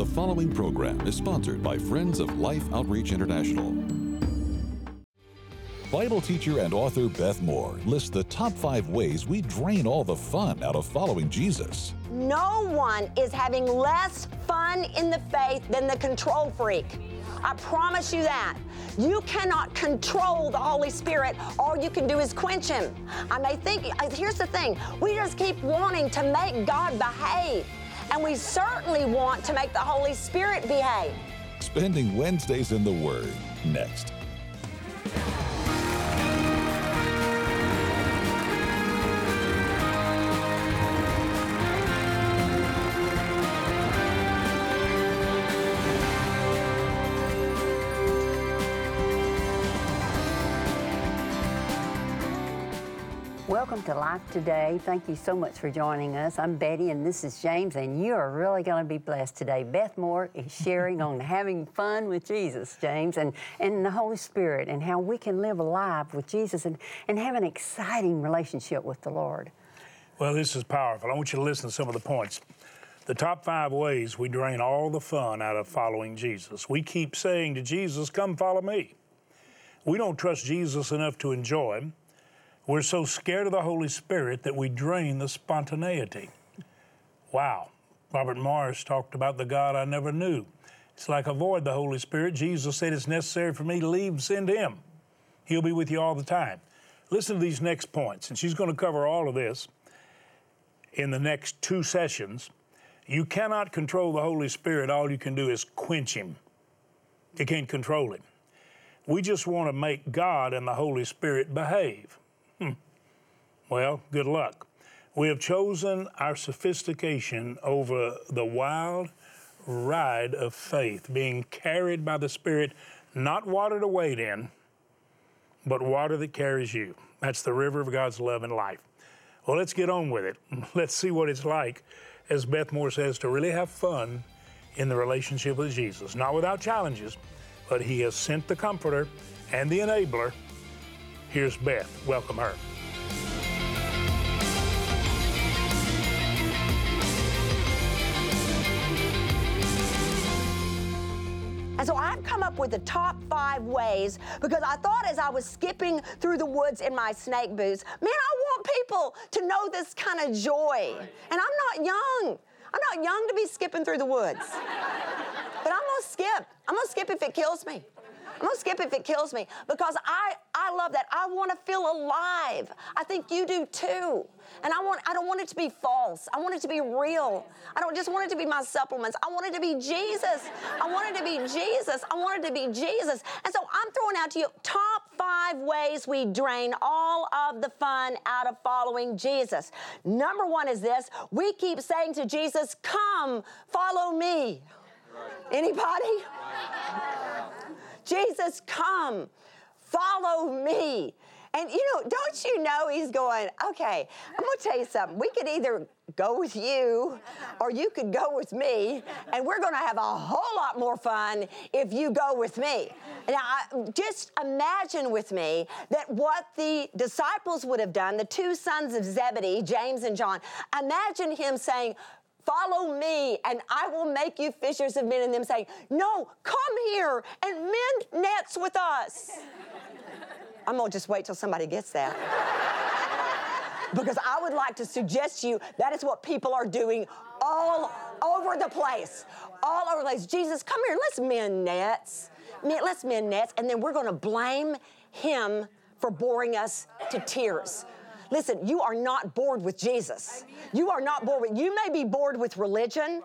The following program is sponsored by Friends of Life Outreach International. Bible teacher and author Beth Moore lists the top five ways we drain all the fun out of following Jesus. No one is having less fun in the faith than the control freak. I promise you that. You cannot control the Holy Spirit. All you can do is quench Him. I may think, here's the thing we just keep wanting to make God behave. And we certainly want to make the Holy Spirit behave. Spending Wednesdays in the Word. Next. Welcome to Life Today. Thank you so much for joining us. I'm Betty and this is James, and you are really going to be blessed today. Beth Moore is sharing on having fun with Jesus, James, and, and the Holy Spirit, and how we can live alive with Jesus and, and have an exciting relationship with the Lord. Well, this is powerful. I want you to listen to some of the points. The top five ways we drain all the fun out of following Jesus. We keep saying to Jesus, Come follow me. We don't trust Jesus enough to enjoy Him. We're so scared of the Holy Spirit that we drain the spontaneity. Wow. Robert Morris talked about the God I never knew. It's like avoid the Holy Spirit. Jesus said it's necessary for me to leave send Him. He'll be with you all the time. Listen to these next points, and she's going to cover all of this in the next two sessions. You cannot control the Holy Spirit. All you can do is quench Him. You can't control Him. We just want to make God and the Holy Spirit behave. Hmm. Well, good luck. We have chosen our sophistication over the wild ride of faith, being carried by the Spirit, not water to wade in, but water that carries you. That's the river of God's love and life. Well, let's get on with it. Let's see what it's like, as Beth Moore says, to really have fun in the relationship with Jesus. Not without challenges, but He has sent the Comforter and the Enabler Here's Beth. Welcome her. And so I've come up with the top five ways because I thought as I was skipping through the woods in my snake boots, man, I want people to know this kind of joy. And I'm not young. I'm not young to be skipping through the woods. but I'm gonna skip. I'm gonna skip if it kills me. I'm gonna skip if it kills me because I, I love that. I wanna feel alive. I think you do too. And I want I don't want it to be false. I want it to be real. I don't just want it to be my supplements. I want it to be Jesus. I want it to be Jesus. I want it to be Jesus. And so I'm throwing out to you top five ways we drain all of the fun out of following Jesus. Number one is this we keep saying to Jesus, Come, follow me. Anybody? Jesus, come, follow me. And you know, don't you know he's going, okay, I'm gonna tell you something. We could either go with you or you could go with me, and we're gonna have a whole lot more fun if you go with me. Now, just imagine with me that what the disciples would have done, the two sons of Zebedee, James and John, imagine him saying, Follow me, and I will make you fishers of men. And them saying, No, come here and mend nets with us. I'm gonna just wait till somebody gets that. because I would like to suggest to you that is what people are doing all over the place. All over the place. Jesus, come here, let's mend nets. Let's mend nets, and then we're gonna blame him for boring us to tears. Listen, you are not bored with Jesus. You are not bored with, you may be bored with religion.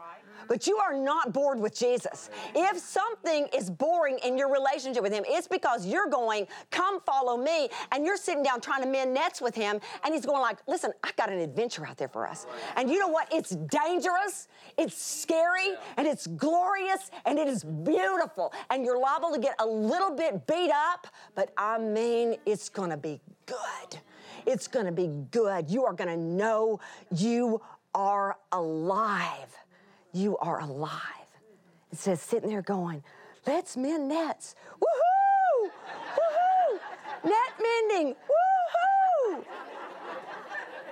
But you are not bored with Jesus. If something is boring in your relationship with Him, it's because you're going, come follow me, and you're sitting down trying to mend nets with Him, and He's going like, listen, I got an adventure out there for us. And you know what? It's dangerous, it's scary, and it's glorious, and it is beautiful. And you're liable to get a little bit beat up, but I mean, it's gonna be good. It's going to be good. You are going to know you are alive. You are alive. It says, sitting there going, let's mend nets. Woohoo! Woohoo! Net mending. Woohoo!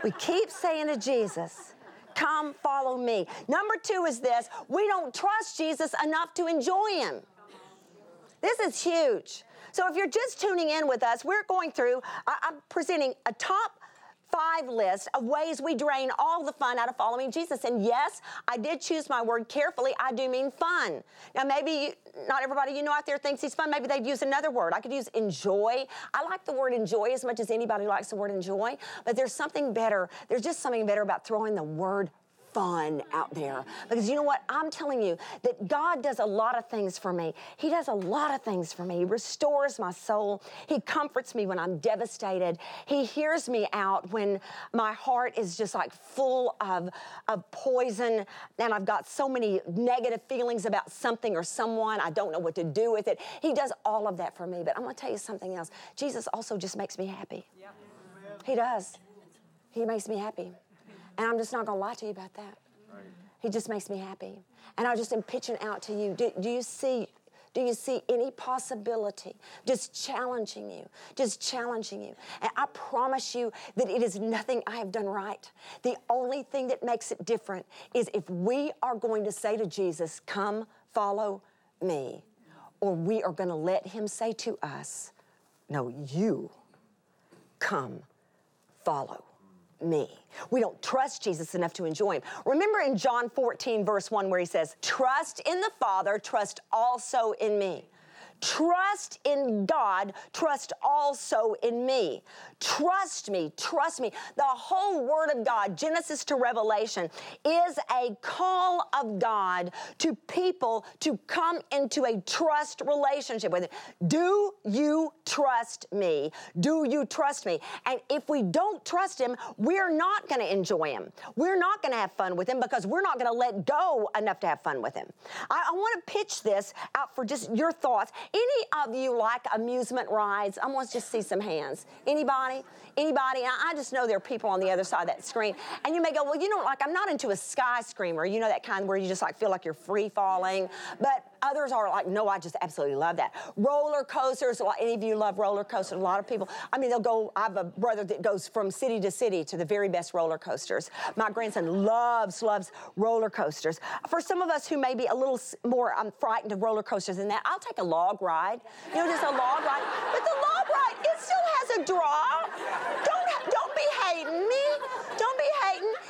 We keep saying to Jesus, Come follow me. Number two is this we don't trust Jesus enough to enjoy him. This is huge. So if you're just tuning in with us, we're going through, I, am presenting a top five list of ways we drain all the fun out of following Jesus. And yes, I did choose my word carefully. I do mean fun. Now, maybe not everybody you know out there thinks he's fun. Maybe they'd use another word. I could use enjoy. I like the word enjoy as much as anybody likes the word enjoy, but there's something better. There's just something better about throwing the word fun out there. Because you know what? I'm telling you that God does a lot of things for me. He does a lot of things for me. He restores my soul. He comforts me when I'm devastated. He hears me out when my heart is just like full of, of poison and I've got so many negative feelings about something or someone. I don't know what to do with it. He does all of that for me. But I'm going to tell you something else. Jesus also just makes me happy. Yeah. He does. He makes me happy. And I'm just not going to lie to you about that. Right. He just makes me happy. And I just am pitching out to you. Do, do you see? Do you see any possibility? Just challenging you, just challenging you. And I promise you that it is nothing I have done right. The only thing that makes it different is if we are going to say to Jesus, Come, follow me, or we are going to let him say to us, No, you come, follow me. We don't trust Jesus enough to enjoy him. Remember in John 14, verse 1, where he says, Trust in the Father, trust also in me. Trust in God, trust also in me. Trust me, trust me. The whole Word of God, Genesis to Revelation, is a call of God to people to come into a trust relationship with Him. Do you trust me? Do you trust me? And if we don't trust Him, we're not going to enjoy Him. We're not going to have fun with Him because we're not going to let go enough to have fun with Him. I, I want to pitch this out for just your thoughts. Any of you like amusement rides? I want to just see some hands. Anybody? Anybody? I just know there are people on the other side of that screen. And you may go, well, you know, like I'm not into a sky screamer. You know that kind where you just like feel like you're free falling. But others are like, no, I just absolutely love that. Roller coasters. Well, any of you love roller coasters? A lot of people. I mean, they'll go. I have a brother that goes from city to city to the very best roller coasters. My grandson loves loves roller coasters. For some of us who may be a little more um, frightened of roller coasters than that, I'll take a log ride. You know, just a log ride. But the log ride, it still has a draw. Don't don't be hating me.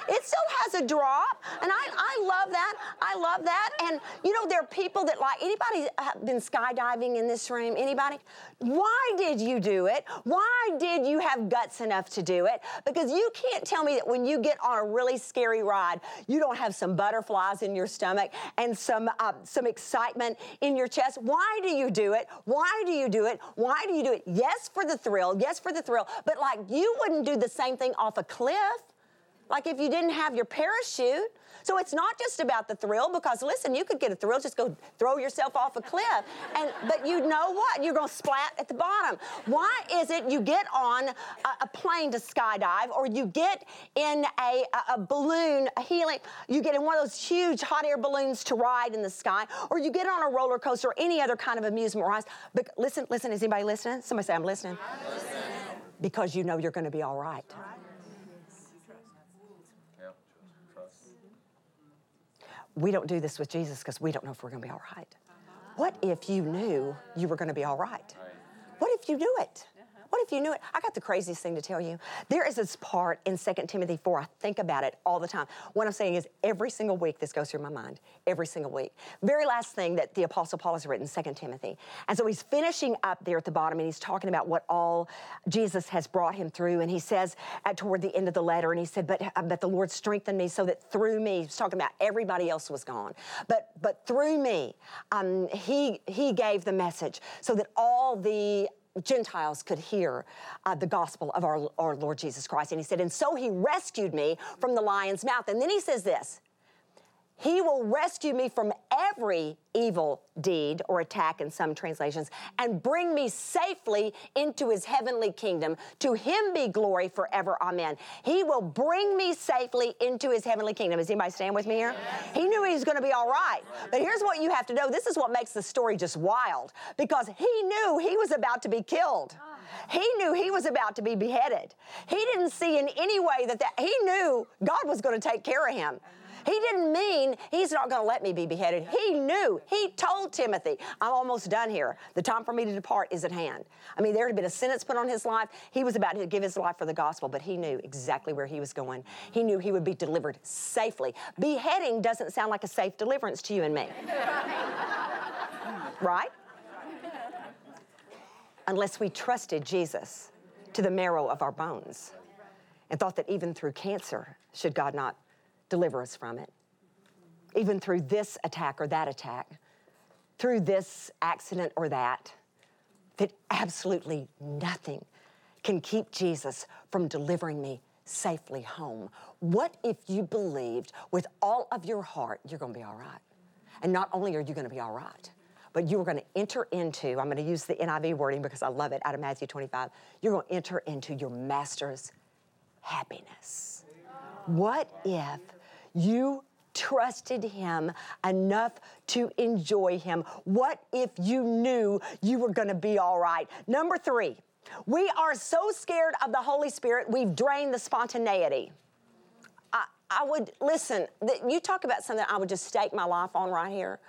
It still has a drop, and I I love that. I love that. And you know, there are people that like anybody been skydiving in this room? Anybody? Why did you do it? Why did you have guts enough to do it? Because you can't tell me that when you get on a really scary ride, you don't have some butterflies in your stomach and some uh, some excitement in your chest. Why do you do it? Why do you do it? Why do you do it? Yes, for the thrill. Yes, for the thrill. But like you wouldn't do the same thing off a cliff. Like if you didn't have your parachute. So it's not just about the thrill because listen, you could get a thrill, just go throw yourself off a cliff. And but you know what? You're gonna splat at the bottom. Why is it you get on a, a plane to skydive or you get in a, a, a balloon, a helium, you get in one of those huge hot air balloons to ride in the sky, or you get on a roller coaster or any other kind of amusement ride. But listen, listen, is anybody listening? Somebody say I'm listening. I'm listening. Because you know you're gonna be all right. All right. We don't do this with Jesus because we don't know if we're going to be all right. What if you knew you were going to be all right? What if you knew it? What if you knew it? I got the craziest thing to tell you. There is this part in 2 Timothy 4. I think about it all the time. What I'm saying is every single week this goes through my mind. Every single week. Very last thing that the Apostle Paul has written, 2 Timothy. And so he's finishing up there at the bottom and he's talking about what all Jesus has brought him through. And he says at toward the end of the letter, and he said, But uh, but the Lord strengthened me so that through me, he's talking about everybody else was gone. But but through me, um, he he gave the message so that all the Gentiles could hear uh, the gospel of our, our Lord Jesus Christ. And he said, And so he rescued me from the lion's mouth. And then he says this He will rescue me from every evil deed or attack in some translations and bring me safely into his heavenly kingdom. To him be glory forever. Amen. He will bring me safely into his heavenly kingdom. Is anybody stand with me here? He knew he was going to be all right. But here's what you have to know this is what makes the story just wild because he knew he was about to be killed. He knew he was about to be beheaded. He didn't see in any way that, that he knew God was going to take care of him. He didn't mean he's not going to let me be beheaded. He knew. He told Timothy, I'm almost done here. The time for me to depart is at hand. I mean, there had been a sentence put on his life. He was about to give his life for the gospel, but he knew exactly where he was going. He knew he would be delivered safely. Beheading doesn't sound like a safe deliverance to you and me. right? Unless we trusted Jesus to the marrow of our bones and thought that even through cancer, should God not deliver us from it. Even through this attack or that attack, through this accident or that, that absolutely nothing can keep Jesus from delivering me safely home. What if you believed with all of your heart you're going to be all right? And not only are you going to be all right, but you are going to enter into, I'm going to use the NIV wording because I love it out of Matthew 25, you're going to enter into your master's happiness. What if you trusted him enough to enjoy him? What if you knew you were going to be all right? Number three, we are so scared of the Holy Spirit, we've drained the spontaneity. I, I would listen, you talk about something I would just stake my life on right here.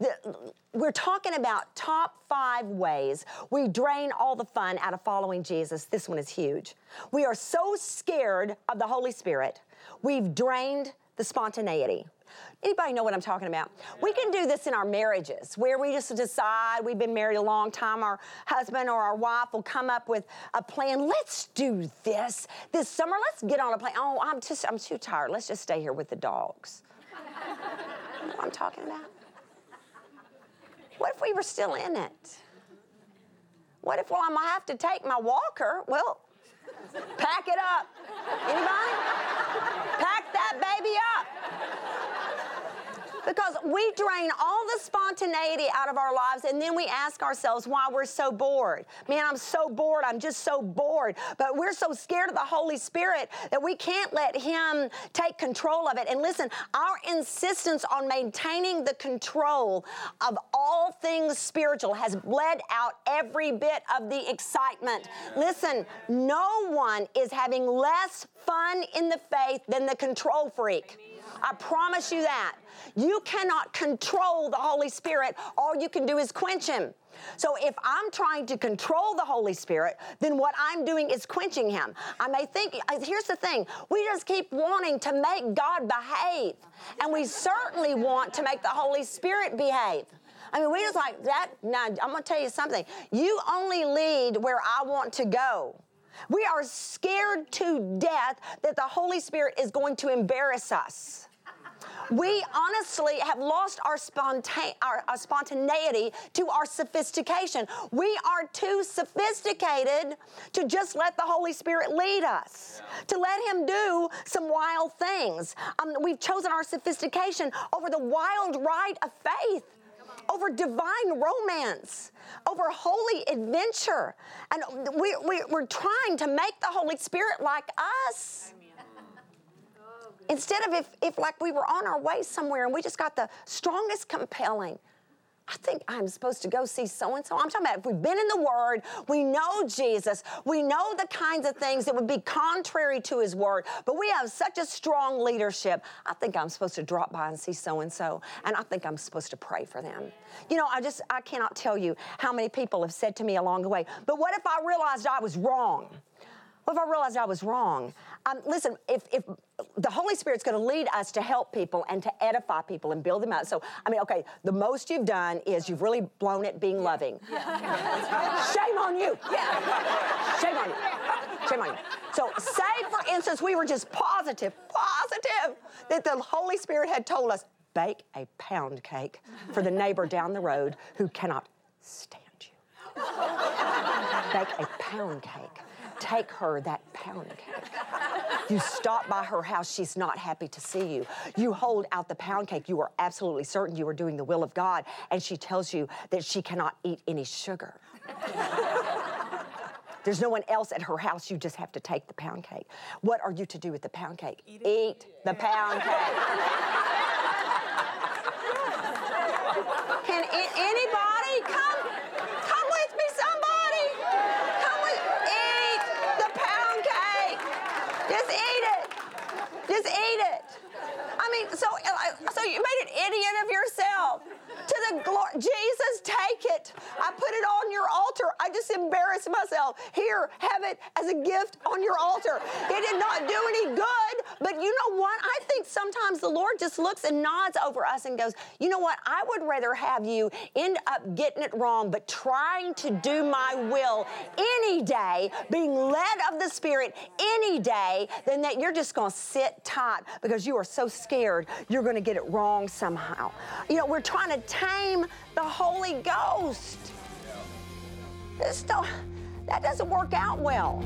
The, we're talking about top five ways we drain all the fun out of following Jesus. This one is huge. We are so scared of the Holy Spirit, we've drained the spontaneity. Anybody know what I'm talking about? We can do this in our marriages where we just decide we've been married a long time. Our husband or our wife will come up with a plan. Let's do this this summer. Let's get on a plane. Oh, I'm just I'm too tired. Let's just stay here with the dogs. you know what I'm talking about? What if we were still in it? What if, well, I'm gonna have to take my walker? Well, pack it up. Anybody? That baby up. Because we drain all the spontaneity out of our lives and then we ask ourselves why we're so bored. Man, I'm so bored. I'm just so bored. But we're so scared of the Holy Spirit that we can't let Him take control of it. And listen, our insistence on maintaining the control of all things spiritual has bled out every bit of the excitement. Listen, no one is having less fun in the faith than the control freak. I promise you that. You cannot control the Holy Spirit. All you can do is quench him. So if I'm trying to control the Holy Spirit, then what I'm doing is quenching him. I may think, uh, here's the thing we just keep wanting to make God behave, and we certainly want to make the Holy Spirit behave. I mean, we just like that. Now, I'm going to tell you something. You only lead where I want to go. We are scared to death that the Holy Spirit is going to embarrass us. We honestly have lost our, sponta- our, our, spontaneity to our sophistication. We are too sophisticated to just let the Holy Spirit lead us, to let Him do some wild things. Um, we've chosen our sophistication over the wild ride of faith over divine romance, over holy adventure. And we, we, we're trying to make the Holy Spirit like us. Instead of if, if like we were on our way somewhere and we just got the strongest compelling I think I'm supposed to go see so and so. I'm talking about if we've been in the Word, we know Jesus, we know the kinds of things that would be contrary to His Word, but we have such a strong leadership. I think I'm supposed to drop by and see so and so, and I think I'm supposed to pray for them. You know, I just, I cannot tell you how many people have said to me along the way, but what if I realized I was wrong? If I realized I was wrong? Um, listen, if, if the Holy Spirit's going to lead us to help people and to edify people and build them up. So, I mean, okay, the most you've done is you've really blown it being loving. Shame on you. Yeah. Shame on you. Shame on you. So, say for instance, we were just positive, positive that the Holy Spirit had told us, bake a pound cake for the neighbor down the road who cannot stand you. bake a pound cake take her that pound cake. You stop by her house, she's not happy to see you. You hold out the pound cake, you are absolutely certain you are doing the will of God, and she tells you that she cannot eat any sugar. There's no one else at her house. You just have to take the pound cake. What are you to do with the pound cake? Eat, Eat the pound cake. Can anybody come? Come with me, somebody. Come with. Eat the pound cake. Just eat it. Just eat it. I mean, so uh, so you of yourself to the glory. Jesus, take it. I put it on your altar. I just embarrassed myself. Here, have it as a gift on your altar. It did not do any good, but you know what? I think sometimes the Lord just looks and nods over us and goes, you know what? I would rather have you end up getting it wrong, but trying to do my will any day, being led of the Spirit any day, than that you're just going to sit tight because you are so scared you're going to get it wrong somehow. You know, we're trying to tame the Holy Ghost. This don't, that doesn't work out well.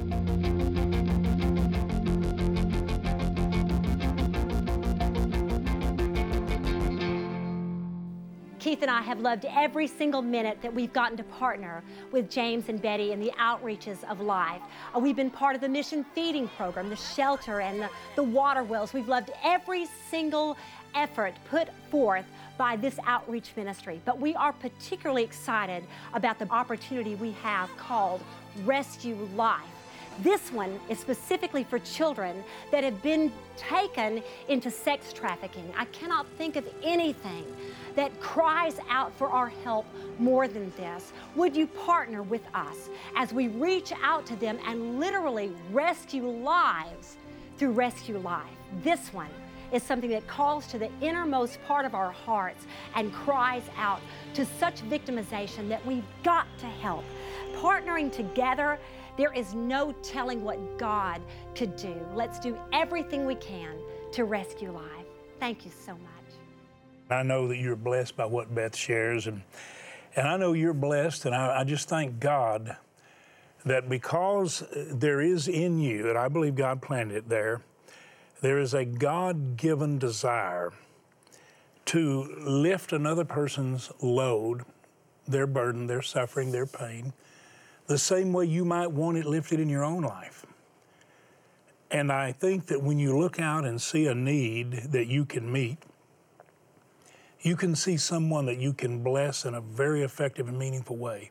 Keith and I have loved every single minute that we've gotten to partner with James and Betty in the outreaches of life. Uh, we've been part of the mission feeding program, the shelter, and the, the water wells. We've loved every single effort put forth by this outreach ministry. But we are particularly excited about the opportunity we have called Rescue Life. This one is specifically for children that have been taken into sex trafficking. I cannot think of anything that cries out for our help more than this. Would you partner with us as we reach out to them and literally rescue lives through Rescue Life? This one is something that calls to the innermost part of our hearts and cries out to such victimization that we've got to help. Partnering together, there is no telling what God could do. Let's do everything we can to rescue life. Thank you so much. I know that you're blessed by what Beth shares, and and I know you're blessed, and I, I just thank God that because there is in you, and I believe God planted it there, there is a God given desire to lift another person's load, their burden, their suffering, their pain, the same way you might want it lifted in your own life. And I think that when you look out and see a need that you can meet, you can see someone that you can bless in a very effective and meaningful way.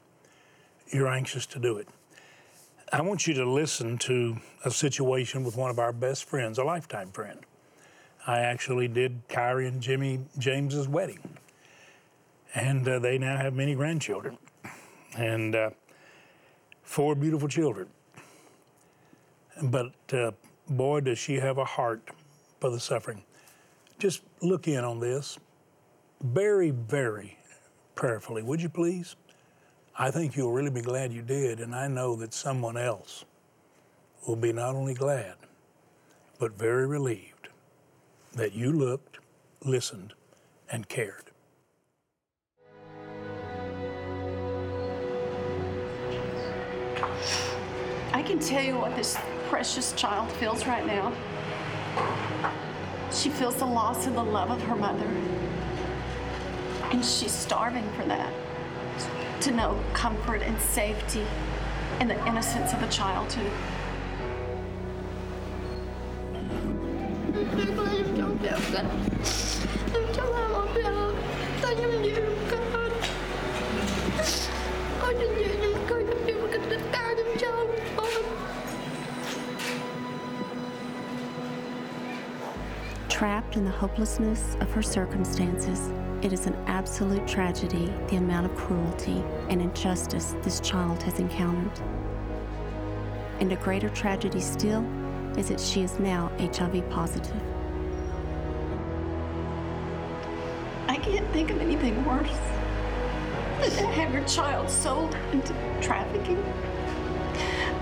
You're anxious to do it. I want you to listen to a situation with one of our best friends, a lifetime friend. I actually did Kyrie and Jimmy James's wedding, and uh, they now have many grandchildren and uh, four beautiful children. But uh, boy, does she have a heart for the suffering. Just look in on this very, very prayerfully, would you please? I think you'll really be glad you did, and I know that someone else will be not only glad, but very relieved that you looked, listened, and cared. Can tell you what this precious child feels right now. She feels the loss of the love of her mother, and she's starving for that to know comfort and safety and the innocence of a childhood. Trapped in the hopelessness of her circumstances, it is an absolute tragedy the amount of cruelty and injustice this child has encountered. And a greater tragedy still is that she is now HIV positive. I can't think of anything worse than to have your child sold into trafficking.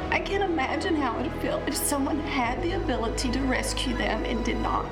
I can't imagine how it would feel if someone had the ability to rescue them and did not.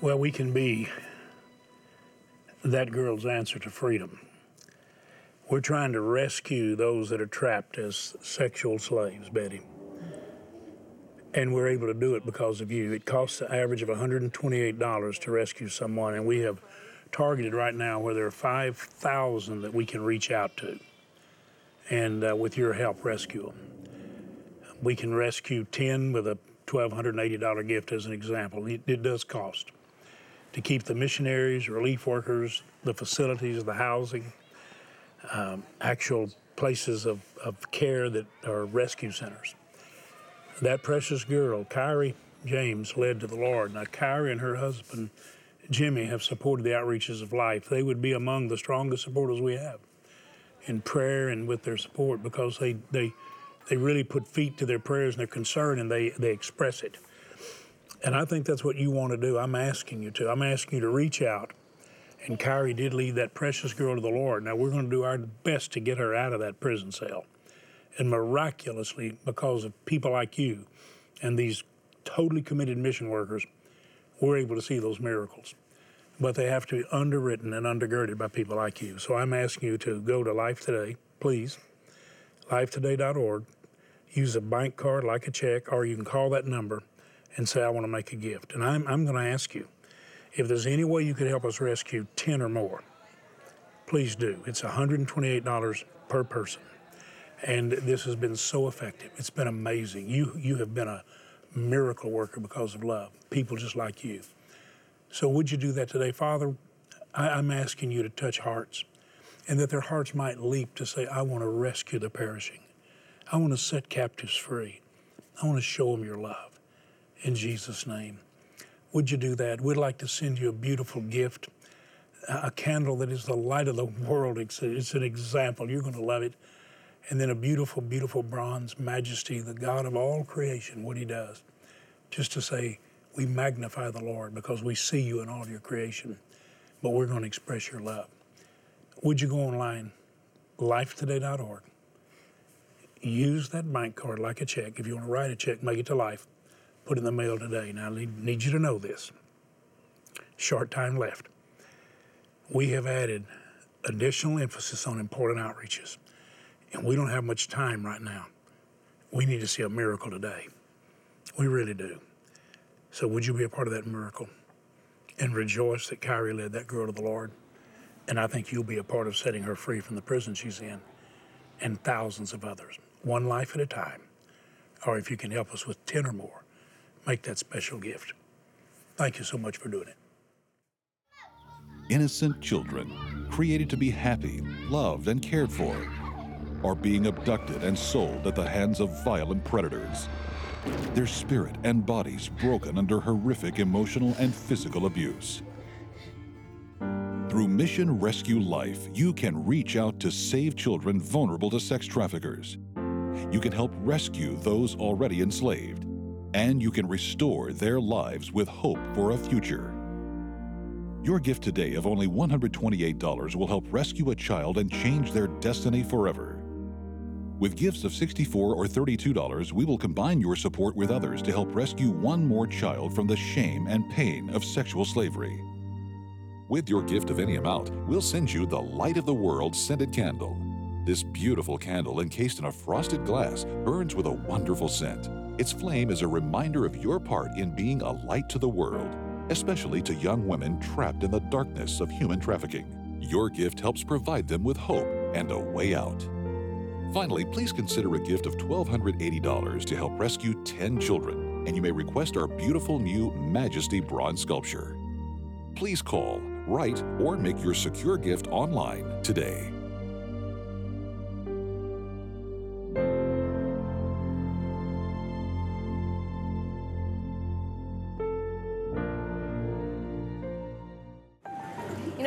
Well, we can be that girl's answer to freedom. We're trying to rescue those that are trapped as sexual slaves, Betty. And we're able to do it because of you. It costs an average of $128 to rescue someone, and we have targeted right now where there are 5,000 that we can reach out to and uh, with your help rescue them. We can rescue 10 with a $1,280 gift as an example. It, it does cost to keep the missionaries, relief workers, the facilities, the housing, um, actual places of, of care that are rescue centers. That precious girl, Kyrie James, led to the Lord. Now, Kyrie and her husband, Jimmy, have supported the outreaches of life. They would be among the strongest supporters we have in prayer and with their support because they, they, they really put feet to their prayers and their concern and they, they express it. And I think that's what you want to do. I'm asking you to. I'm asking you to reach out. And Kyrie did lead that precious girl to the Lord. Now we're going to do our best to get her out of that prison cell. And miraculously, because of people like you and these totally committed mission workers, we're able to see those miracles. But they have to be underwritten and undergirded by people like you. So I'm asking you to go to Life Today, please, lifetoday.org, use a bank card like a check, or you can call that number and say, I want to make a gift. And I'm, I'm going to ask you if there's any way you could help us rescue 10 or more, please do. It's $128 per person. And this has been so effective. It's been amazing. You, you have been a miracle worker because of love, people just like you. So, would you do that today? Father, I, I'm asking you to touch hearts and that their hearts might leap to say, I want to rescue the perishing. I want to set captives free. I want to show them your love in Jesus' name. Would you do that? We'd like to send you a beautiful gift, a candle that is the light of the world. It's, it's an example. You're going to love it. And then a beautiful, beautiful bronze majesty, the God of all creation, what he does. Just to say, we magnify the Lord because we see you in all of your creation, but we're going to express your love. Would you go online, lifetoday.org? Use that bank card like a check. If you want to write a check, make it to life put in the mail today. Now, I need you to know this. Short time left. We have added additional emphasis on important outreaches, and we don't have much time right now. We need to see a miracle today. We really do. So, would you be a part of that miracle and rejoice that Kyrie led that girl to the Lord? And I think you'll be a part of setting her free from the prison she's in and thousands of others, one life at a time. Or if you can help us with 10 or more, make that special gift. Thank you so much for doing it. Innocent children, created to be happy, loved, and cared for, are being abducted and sold at the hands of violent predators. Their spirit and bodies broken under horrific emotional and physical abuse. Through Mission Rescue Life, you can reach out to save children vulnerable to sex traffickers. You can help rescue those already enslaved and you can restore their lives with hope for a future. Your gift today of only $128 will help rescue a child and change their destiny forever. With gifts of 64 or $32, we will combine your support with others to help rescue one more child from the shame and pain of sexual slavery. With your gift of any amount, we'll send you the Light of the World scented candle. This beautiful candle, encased in a frosted glass, burns with a wonderful scent. Its flame is a reminder of your part in being a light to the world, especially to young women trapped in the darkness of human trafficking. Your gift helps provide them with hope and a way out. Finally, please consider a gift of $1,280 to help rescue 10 children, and you may request our beautiful new Majesty bronze sculpture. Please call, write, or make your secure gift online today.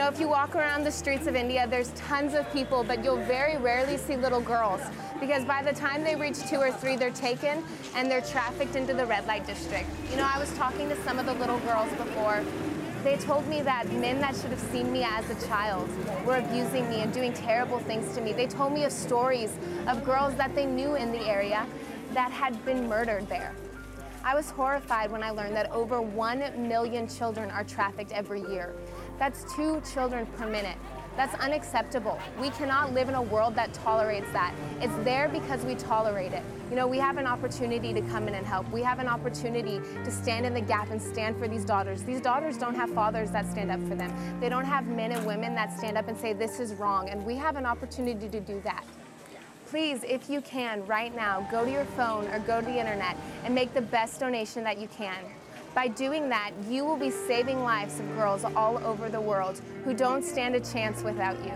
If you walk around the streets of India, there's tons of people, but you'll very rarely see little girls because by the time they reach two or three, they're taken and they're trafficked into the red light district. You know, I was talking to some of the little girls before, They told me that men that should have seen me as a child were abusing me and doing terrible things to me. They told me of stories of girls that they knew in the area that had been murdered there. I was horrified when I learned that over 1 million children are trafficked every year. That's two children per minute. That's unacceptable. We cannot live in a world that tolerates that. It's there because we tolerate it. You know, we have an opportunity to come in and help. We have an opportunity to stand in the gap and stand for these daughters. These daughters don't have fathers that stand up for them. They don't have men and women that stand up and say, this is wrong. And we have an opportunity to do that please, if you can, right now, go to your phone or go to the internet and make the best donation that you can. By doing that, you will be saving lives of girls all over the world who don't stand a chance without you.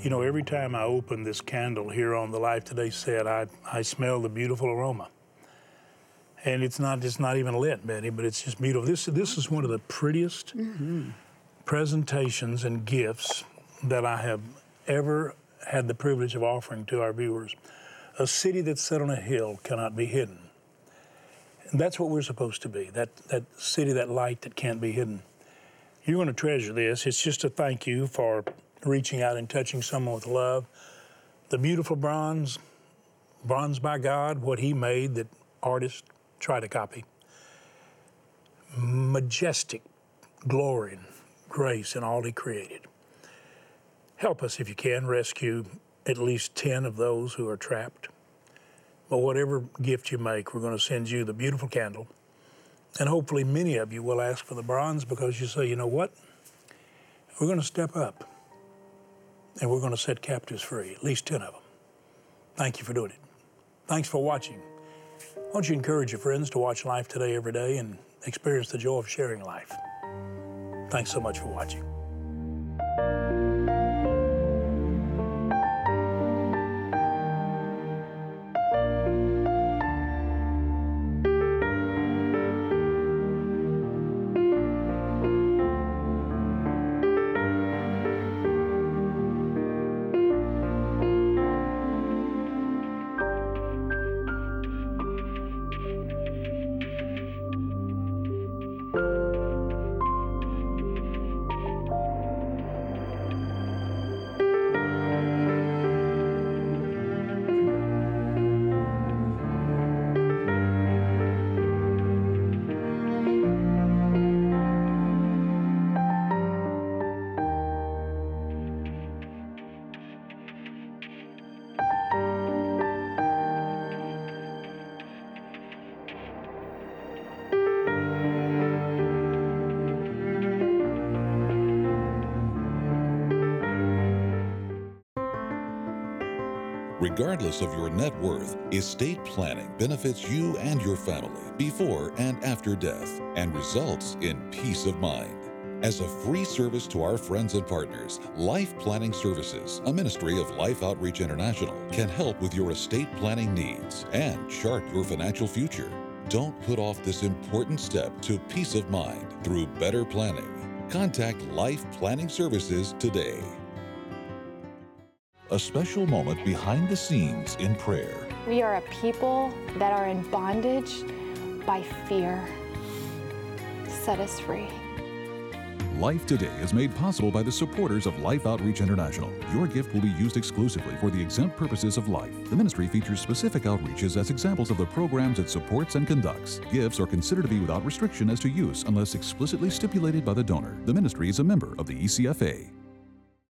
You know, every time I open this candle here on the Life Today set, I, I smell the beautiful aroma. And it's not just not even lit, Betty, but it's just beautiful. This, this is one of the prettiest mm-hmm. presentations and gifts that I have ever had the privilege of offering to our viewers. A city that's set on a hill cannot be hidden. And that's what we're supposed to be that, that city, that light that can't be hidden. You're going to treasure this. It's just a thank you for reaching out and touching someone with love. The beautiful bronze, bronze by God, what He made that artists try to copy. Majestic glory and grace in all He created. Help us, if you can, rescue at least 10 of those who are trapped. But whatever gift you make, we're going to send you the beautiful candle. And hopefully, many of you will ask for the bronze because you say, you know what? We're going to step up and we're going to set captives free, at least 10 of them. Thank you for doing it. Thanks for watching. Why don't you encourage your friends to watch Life Today every day and experience the joy of sharing life? Thanks so much for watching. Regardless of your net worth, estate planning benefits you and your family before and after death and results in peace of mind. As a free service to our friends and partners, Life Planning Services, a ministry of Life Outreach International, can help with your estate planning needs and chart your financial future. Don't put off this important step to peace of mind through better planning. Contact Life Planning Services today a special moment behind the scenes in prayer. We are a people that are in bondage by fear. Set us free. Life Today is made possible by the supporters of Life Outreach International. Your gift will be used exclusively for the exempt purposes of life. The ministry features specific outreaches as examples of the programs it supports and conducts. Gifts are considered to be without restriction as to use unless explicitly stipulated by the donor. The ministry is a member of the ECFA.